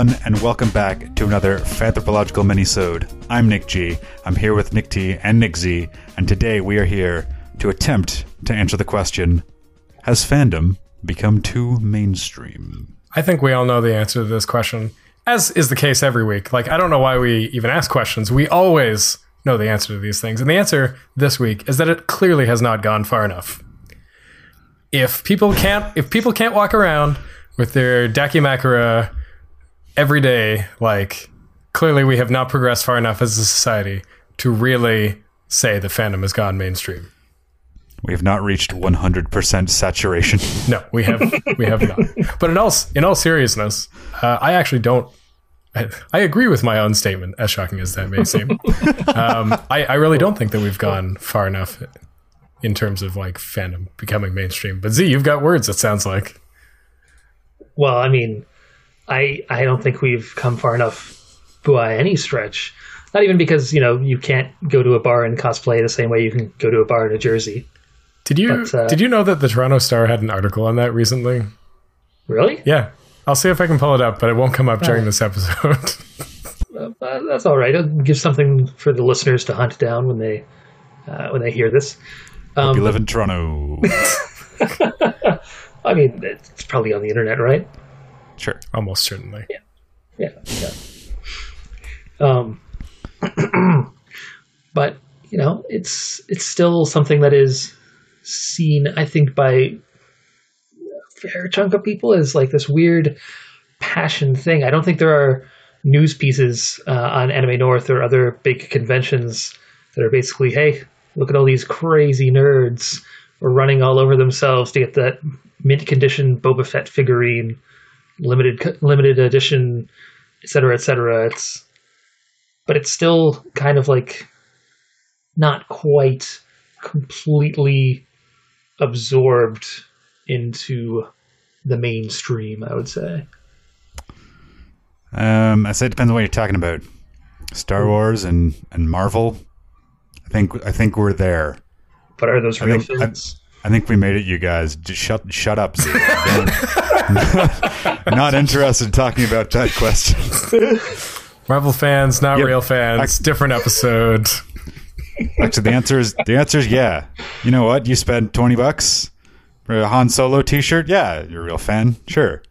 Everyone, and welcome back to another Fanthropological Minisode. I'm Nick G. I'm here with Nick T and Nick Z, and today we are here to attempt to answer the question: Has fandom become too mainstream? I think we all know the answer to this question, as is the case every week. Like, I don't know why we even ask questions. We always know the answer to these things. And the answer this week is that it clearly has not gone far enough. If people can't if people can't walk around with their Dakimakura every day, like clearly we have not progressed far enough as a society to really say the fandom has gone mainstream. We have not reached 100% saturation. No, we have we have not. But in all in all seriousness, uh, I actually don't. I, I agree with my own statement, as shocking as that may seem. um, I, I really don't think that we've gone far enough in terms of like fandom becoming mainstream. But Z, you've got words. It sounds like. Well, I mean, I I don't think we've come far enough by any stretch. Not even because you know you can't go to a bar and cosplay the same way you can go to a bar in New Jersey. Did you But, uh, did you know that the Toronto Star had an article on that recently? Really? Yeah, I'll see if I can pull it up, but it won't come up during this episode. Uh, that's all right. It'll give something for the listeners to hunt down when they uh, when they hear this. Um, you live in Toronto. I mean, it's probably on the internet, right? Sure. Almost certainly. Yeah, yeah. Um, but you know, it's it's still something that is seen, I think, by a fair chunk of people as like this weird passion thing. I don't think there are news pieces uh, on Anime North or other big conventions that are basically, hey, look at all these crazy nerds are running all over themselves to get that mint condition Boba Fett figurine, limited limited edition, et cetera, et cetera. It's but it's still kind of like not quite completely absorbed into the mainstream. I would say. Um, I say it depends on what you're talking about. Star Wars and, and Marvel. I think I think we're there. But are those I real think- fans? I think we made it, you guys. Just shut shut up. Z. Don't- not interested in talking about that question. Marvel fans, not Yep. real fans. different episode. Actually, the answer is the answer is yeah. You know what? You spent twenty bucks for a Han Solo T-shirt. Yeah, you're a real fan. Sure.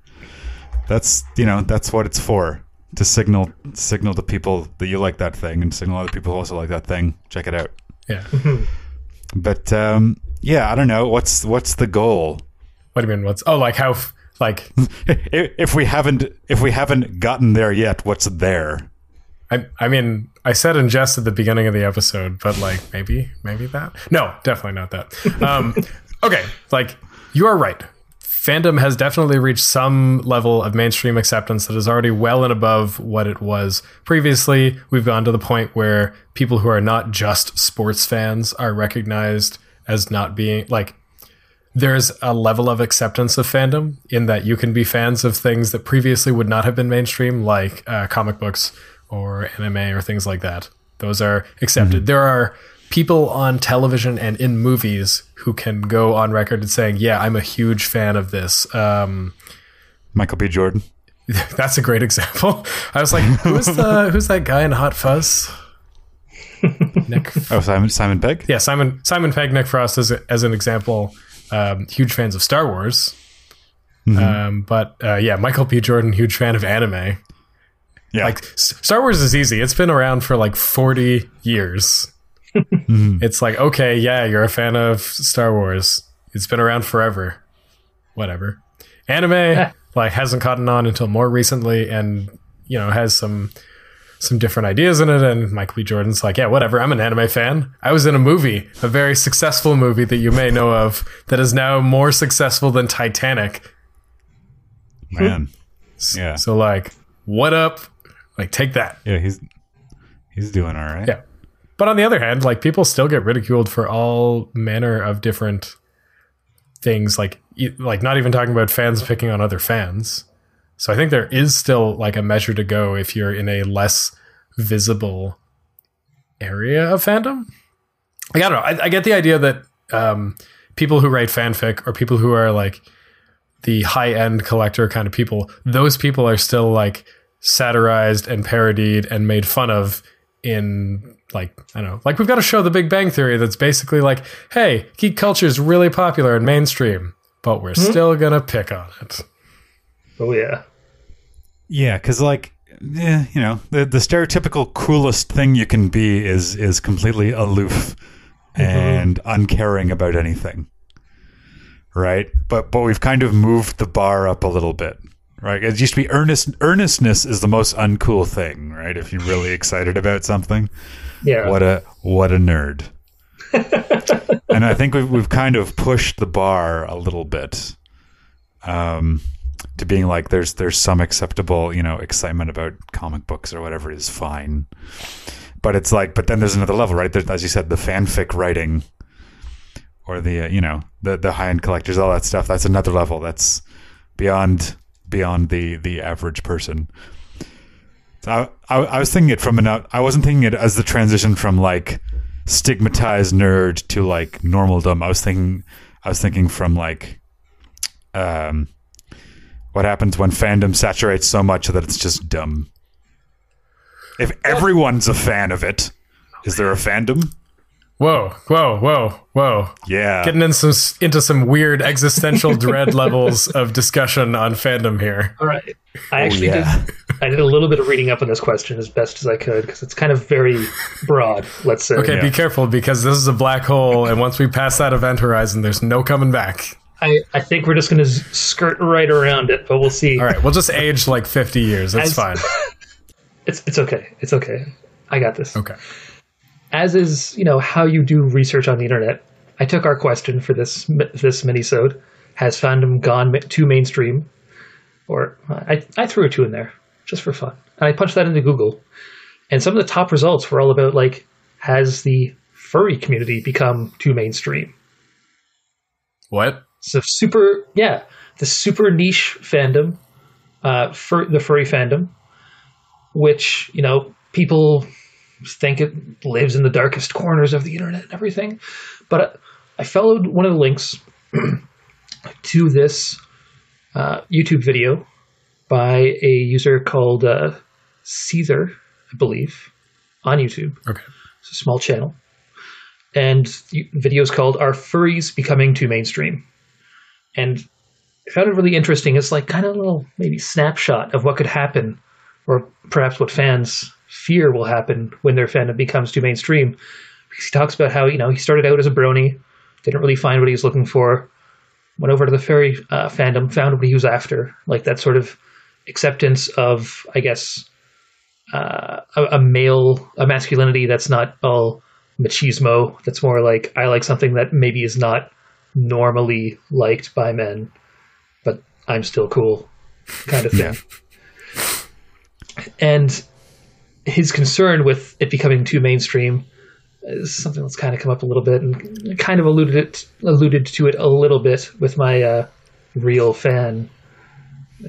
That's you know that's what it's for to signal signal to people that you like that thing and signal other people who also like that thing. Check it out. Yeah. But um, yeah, I don't know what's what's the goal. What do you mean? What's oh like how f- like if if we haven't if we haven't gotten there yet, what's there? I I mean I said in jest at the beginning of the episode, but like maybe maybe that no definitely not that. Um, okay, like you are right. Fandom has definitely reached some level of mainstream acceptance that is already well and above what it was previously. We've gone to the point where people who are not just sports fans are recognized as not being like there's a level of acceptance of fandom in that you can be fans of things that previously would not have been mainstream, like uh, comic books or anime or things like that. Those are accepted. There are people on television and in movies who can go on record and saying, "Yeah, I'm a huge fan of this." Um, Michael B. Jordan. that's a great example. I was like, "Who's the who's that guy in Hot Fuzz?" Nick Oh, Simon Simon Pegg. yeah, Simon Simon Pegg, Nick Frost as as an example. Um, huge fans of Star Wars, um, but uh, yeah, Michael B. Jordan, huge fan of anime. Yeah. Like S- Star Wars is easy; it's been around for like forty years. It's like okay, yeah, you're a fan of Star Wars. It's been around forever. Whatever. Anime like hasn't caught on until more recently, and you know has some some different ideas in it. And Michael B. Jordan's like, yeah, whatever. I'm an anime fan. I was in a movie, a very successful movie that you may know of, that is now more successful than Titanic. Man. Yeah. So like, what up? Like, take that. Yeah, he's he's doing all right. Yeah. But on the other hand, like people still get ridiculed for all manner of different things. Like, like not even talking about fans picking on other fans. So I think there is still like a measure to go if you're in a less visible area of fandom. Like, I don't know. I, I get the idea that um, people who write fanfic or people who are like the high end collector kind of people, those people are still like satirized and parodied and made fun of in like I don't know, like we've got a show, The Big Bang Theory, that's basically like, hey, geek culture is really popular and mainstream, but we're still gonna pick on it. Oh yeah. Yeah, because like, yeah, you know, the the stereotypical coolest thing you can be is is completely aloof and uncaring about anything, right? But but we've kind of moved the bar up a little bit, right? It used to be earnest earnestness is the most uncool thing, right? If you're really excited about something, Yeah. what a what a nerd. and I think we've we've kind of pushed the bar a little bit. Um to being like there's there's some acceptable, you know, excitement about comic books or whatever is fine. But it's like but then there's another level, right? There's, as you said, the fanfic writing or the uh, you know, the the high-end collectors, all that stuff. That's another level. That's beyond beyond the the average person. So I, I, I was thinking it from an I wasn't thinking it as the transition from like stigmatized nerd to like normaldom. I was thinking I was thinking from like um what happens when fandom saturates so much that it's just dumb. If everyone's a fan of it, is there a fandom? Whoa, whoa, whoa, whoa. Yeah. Getting in some, into some weird existential dread levels of discussion on fandom here. All right. I oh, actually Oh, yeah. did. I did a little bit of reading up on this question as best as I could because it's kind of very broad. Let's say. Okay, Yeah. be careful because this is a black hole, and once we pass that event horizon, there's no coming back. I, I think we're just going to skirt right around it, but we'll see. All right, we'll just age like 50 years. That's As- fine. It's it's okay. It's okay. I got this. Okay. As is, you know, how you do research on the internet. I took our question for this this minisode. Has fandom gone too mainstream? Or I I threw a two in there just for fun, and I punched that into Google, and some of the top results were all about like, has the furry community become too mainstream? What? So super, yeah, the super niche fandom, uh, fur, the furry fandom, which you know people think it lives in the darkest corners of the internet and everything. But I, I followed one of the links to this uh, YouTube video by a user called uh, Caesar, I believe, on YouTube. Okay. It's a small channel. And the video is called Are Furries Becoming Too Mainstream? And found it really interesting. It's like kind of a little maybe snapshot of what could happen, or perhaps what fans fear will happen when their fandom becomes too mainstream. Because he talks about how, you know, he started out as a brony, didn't really find what he was looking for, went over to the furry uh, fandom, found what he was after, like that sort of acceptance of, I guess, uh, a, a male, a masculinity that's not all machismo. That's more like I like something that maybe is not normally liked by men, but I'm still cool, kind of thing. And his concern with it becoming too mainstream is something that's kind of come up a little bit, and kind of alluded it alluded to it a little bit with my uh, real fan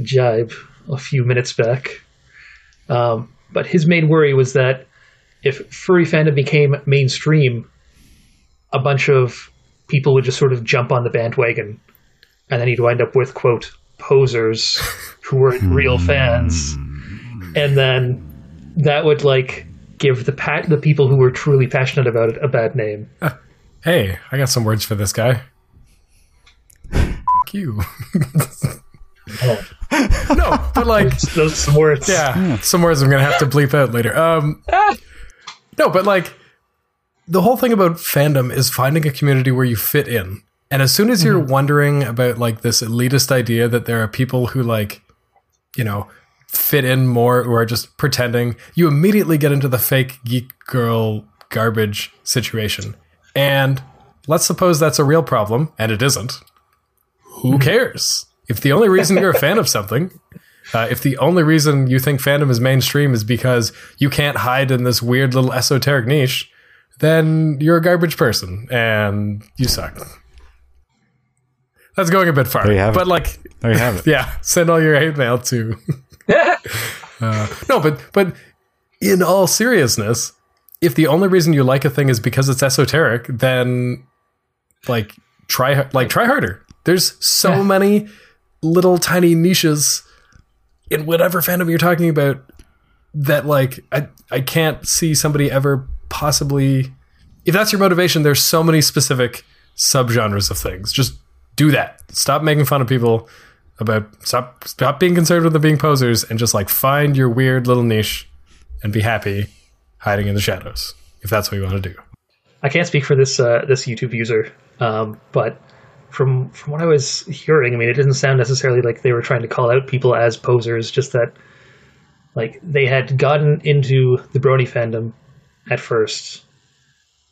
jibe a few minutes back. Um, but his main worry was that if furry fandom became mainstream, a bunch of people would just sort of jump on the bandwagon, and then you'd wind up with quote posers who weren't hmm. real fans, and then that would like give the pa- the people who were truly passionate about it a bad name. Uh, hey, I got some words for this guy. F- you. Oh, no, but like, those some words. yeah, some words I'm gonna have to bleep out later. Um, ah! no, but like, the whole thing about fandom is finding a community where you fit in. And as soon as you're wondering about like this elitist idea that there are people who like, you know, fit in more or are just pretending, you immediately get into the fake geek girl garbage situation. And let's suppose that's a real problem, and it isn't. Who cares? If the only reason you're a fan of something, uh, if the only reason you think fandom is mainstream is because you can't hide in this weird little esoteric niche, then you're a garbage person and you suck. That's going a bit far. There you have it. but like, There you have it. yeah, send all your hate mail to. uh, no, but but in all seriousness, if the only reason you like a thing is because it's esoteric, then like try like try harder. There's so Yeah. many little tiny niches in whatever fandom you're talking about that like I I can't see somebody ever possibly if that's your motivation, there's so many specific subgenres of things. Just do that. Stop making fun of people about stop stop being concerned with them being posers and just like find your weird little niche and be happy hiding in the shadows if that's what you want to do. I can't speak for this uh, this YouTube user, um, but from from what I was hearing, I mean, it didn't sound necessarily like they were trying to call out people as posers. Just that, like, they had gotten into the Brony fandom at first,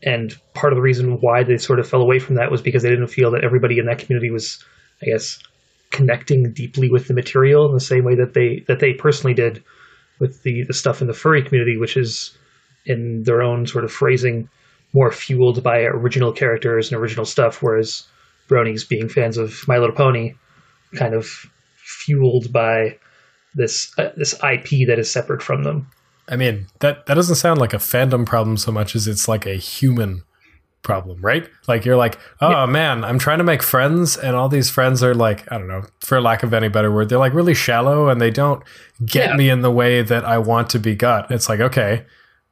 and part of the reason why they sort of fell away from that was because they didn't feel that everybody in that community was, I guess, connecting deeply with the material in the same way that they that they personally did with the the stuff in the furry community, which is in their own sort of phrasing more fueled by original characters and original stuff, whereas bronies being fans of My Little Pony, kind of fueled by this uh, this IP that is separate from them. I mean, that that doesn't sound like a fandom problem so much as it's like a human problem, right? Like you're like, oh yeah. man, I'm trying to make friends, and all these friends are like, I don't know, for lack of any better word, they're like really shallow, and they don't get yeah. me in the way that I want to be got. It's like, okay,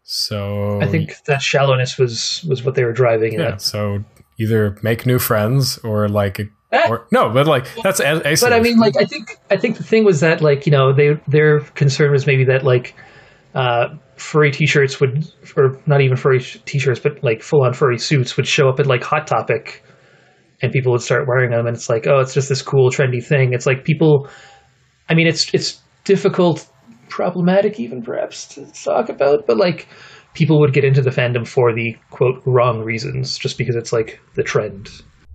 so I think that shallowness was was what they were driving yeah, at. So either make new friends or like eh. or, no, but like that's a But I mean, like I think I think the thing was that like you know they their concern was maybe that like uh, furry t-shirts would or not even furry t-shirts but like full on furry suits would show up at like Hot Topic, and people would start wearing them, and it's like oh it's just this cool trendy thing. It's like people, I mean it's it's difficult problematic even perhaps to talk about but like people would get into the fandom for the quote wrong reasons just because it's like the trend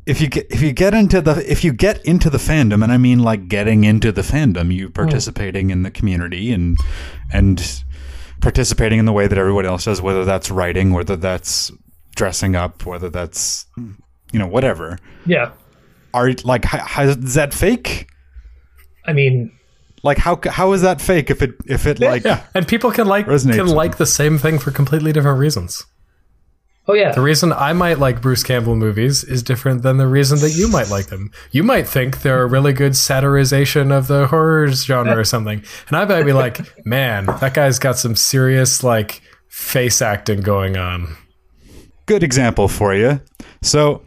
if you get if you get into the if you get into the fandom and i mean like getting into the fandom you participating mm. in the community and and participating in the way that everyone else does whether that's writing whether that's dressing up whether that's you know whatever. Yeah. Are like how, how, is that fake? I mean like how how is that fake if it if it like yeah, and people can like can like the same thing for completely different reasons. Oh yeah. The reason I might like Bruce Campbell movies is different than the reason that you might like them. You might think they're a really good satirization of the horrors genre or something. And I might be like, "Man, that guy's got some serious like face acting going on." Good example for you. So,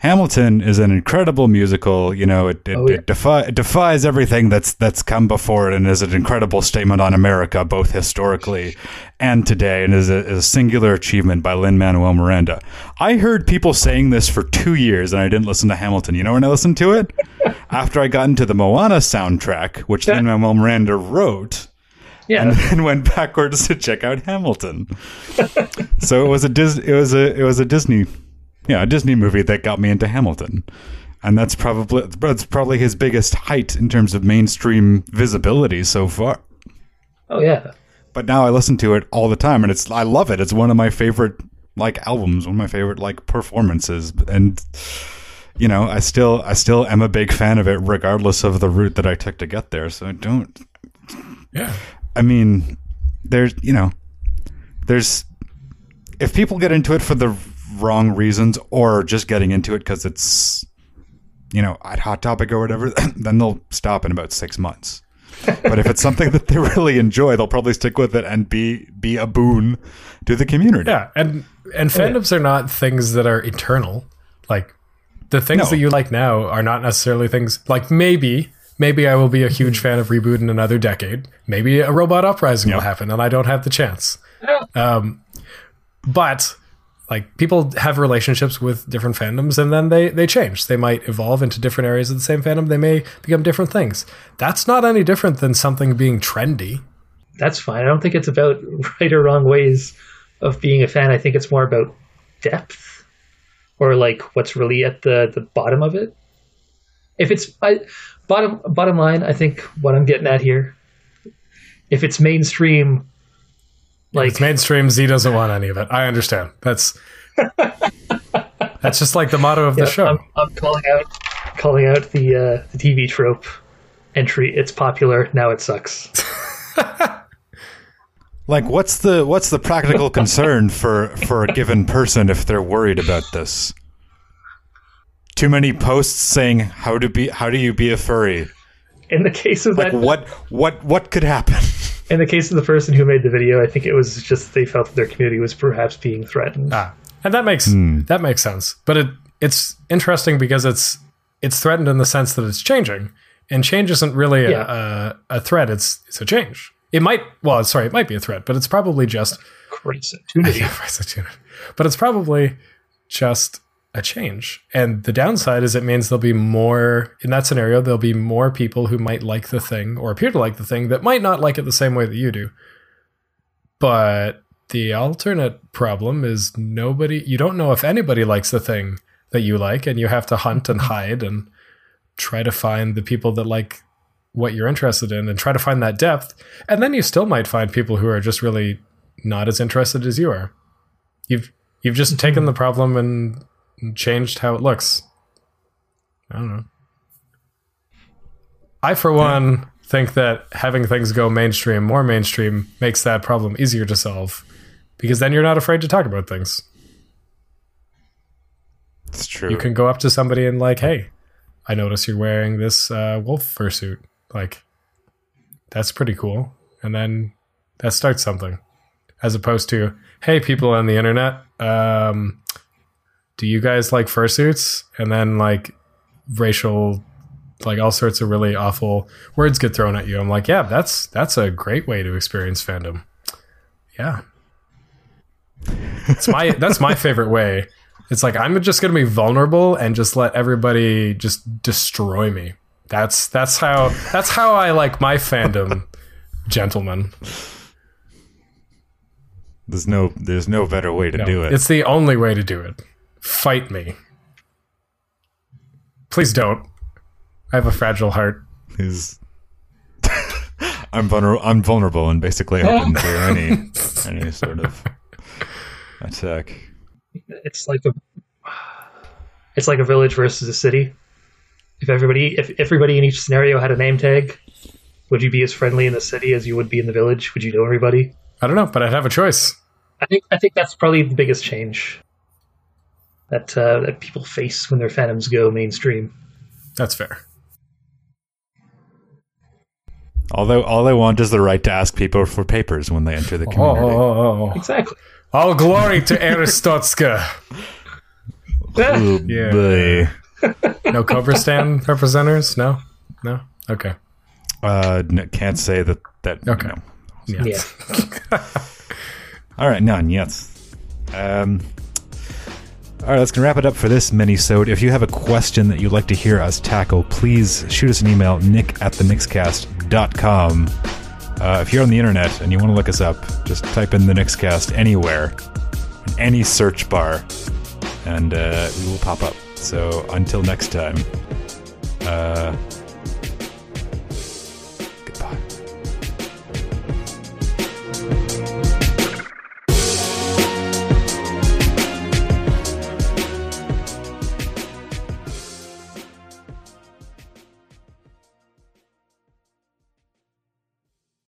Hamilton is an incredible musical. You know, it it, oh, yeah. it, defi- it, defies everything that's that's come before it, and is an incredible statement on America, both historically and today, and is a, is a singular achievement by Lin Manuel Miranda. I heard people saying this for two years, and I didn't listen to Hamilton. You know when I listened to it? After I got into the Moana soundtrack, which Lin Manuel Miranda wrote. Yeah. and then went backwards to check out Hamilton. so it was a Dis- it was a it was a Disney yeah, a Disney movie that got me into Hamilton. And that's probably that's probably his biggest height in terms of mainstream visibility so far. Oh yeah. But now I listen to it all the time and it's I love it. It's one of my favorite like albums, one of my favorite like performances and you know, I still I still am a big fan of it regardless of the route that I took to get there. So I don't Yeah. I mean, there's, you know, there's if people get into it for the wrong reasons or just getting into it because it's you know at hot topic or whatever then they'll stop in about six months. But if it's something that they really enjoy they'll probably stick with it and be be a boon to the community. Yeah and and fandoms are not things that are eternal. Like the things no. that you like now are not necessarily things like maybe maybe i will be a huge fan of reboot in another decade. Maybe a robot uprising yep. will happen and i don't have the chance. Um, but like people have relationships with different fandoms and then they they change. They might evolve into different areas of the same fandom. They may become different things. That's not any different than something being trendy. That's fine. I don't think it's about right or wrong ways of being a fan. I think it's more about depth or like what's really at the the bottom of it. If it's I, bottom bottom line i think what i'm getting at here if it's mainstream like it's mainstream. Z doesn't want any of it. I understand. That's that's just like the motto of yeah, the show. I'm, I'm, calling out calling out the uh, the TV trope entry. It's popular now. It sucks. like what's the what's the practical concern for for a given person if they're worried about this? too many posts saying how to be how do you be a furry? In the case of Like that, what what what could happen? In the case of the person who made the video, I think it was just they felt that their community was perhaps being threatened. Ah, and that makes that makes sense. But it it's interesting because it's it's threatened in the sense that it's changing, and change isn't really a, Yeah. a, a threat. It's it's a change. It might well, sorry, it might be a threat, but it's probably just Great opportunity. Yeah, price. But it's probably just a change. And the downside is it means there'll be more, in that scenario, there'll be more people who might like the thing or appear to like the thing that might not like it the same way that you do. But the alternate problem is nobody, you don't know if anybody likes the thing that you like, and you have to hunt and hide and try to find the people that like what you're interested in and try to find that depth. And then you still might find people who are just really not as interested as you are. You've you've just mm-hmm. taken the problem and changed how it looks. I don't know. I for one think that having things go mainstream, more mainstream, makes that problem easier to solve because then you're not afraid to talk about things. It's true. You can go up to somebody and like, "Hey, I notice you're wearing this uh, wolf fursuit. Like, that's pretty cool." And then that starts something, as opposed to, "Hey, people on the internet, um, do you guys like fursuits?" And then like racial, like all sorts of really awful words get thrown at you. I'm like, "Yeah, that's that's a great way to experience fandom." Yeah, it's my that's my favorite way. It's like I'm just gonna be vulnerable and just let everybody just destroy me. That's that's how that's how I like my fandom, gentlemen. There's no there's no better way to No, do it. It's the only way to do it. Fight me. Please don't. I have a fragile heart. is I'm vulnerable. I'm vulnerable and basically open to any any sort of attack. it's like a it's like a village versus a city. If everybody if everybody in each scenario had a name tag, would you be as friendly in the city as you would be in the village? Would you know everybody? I don't know, but I'd have a choice. I think I think that's probably the biggest change that uh, that people face when their fandoms go mainstream. That's fair. Although all they want is the right to ask people for papers when they enter the Oh, community. oh, oh, oh. Exactly. All glory to Arstotzka. Oh, Yeah. boy. No Cobrastan representers? No? No? Okay. Uh, n- can't say that. That Okay. no. Yeah. Yeah. All right, none yet. Um, all right, that's gonna wrap it up for this mini-sode. If you have a question that you'd like to hear us tackle, please shoot us an email, nick at thenixcast.com. Uh, if you're on the internet and you want to look us up, just type in the Nixcast anywhere, in any search bar, and uh, we will pop up. So until next time, uh,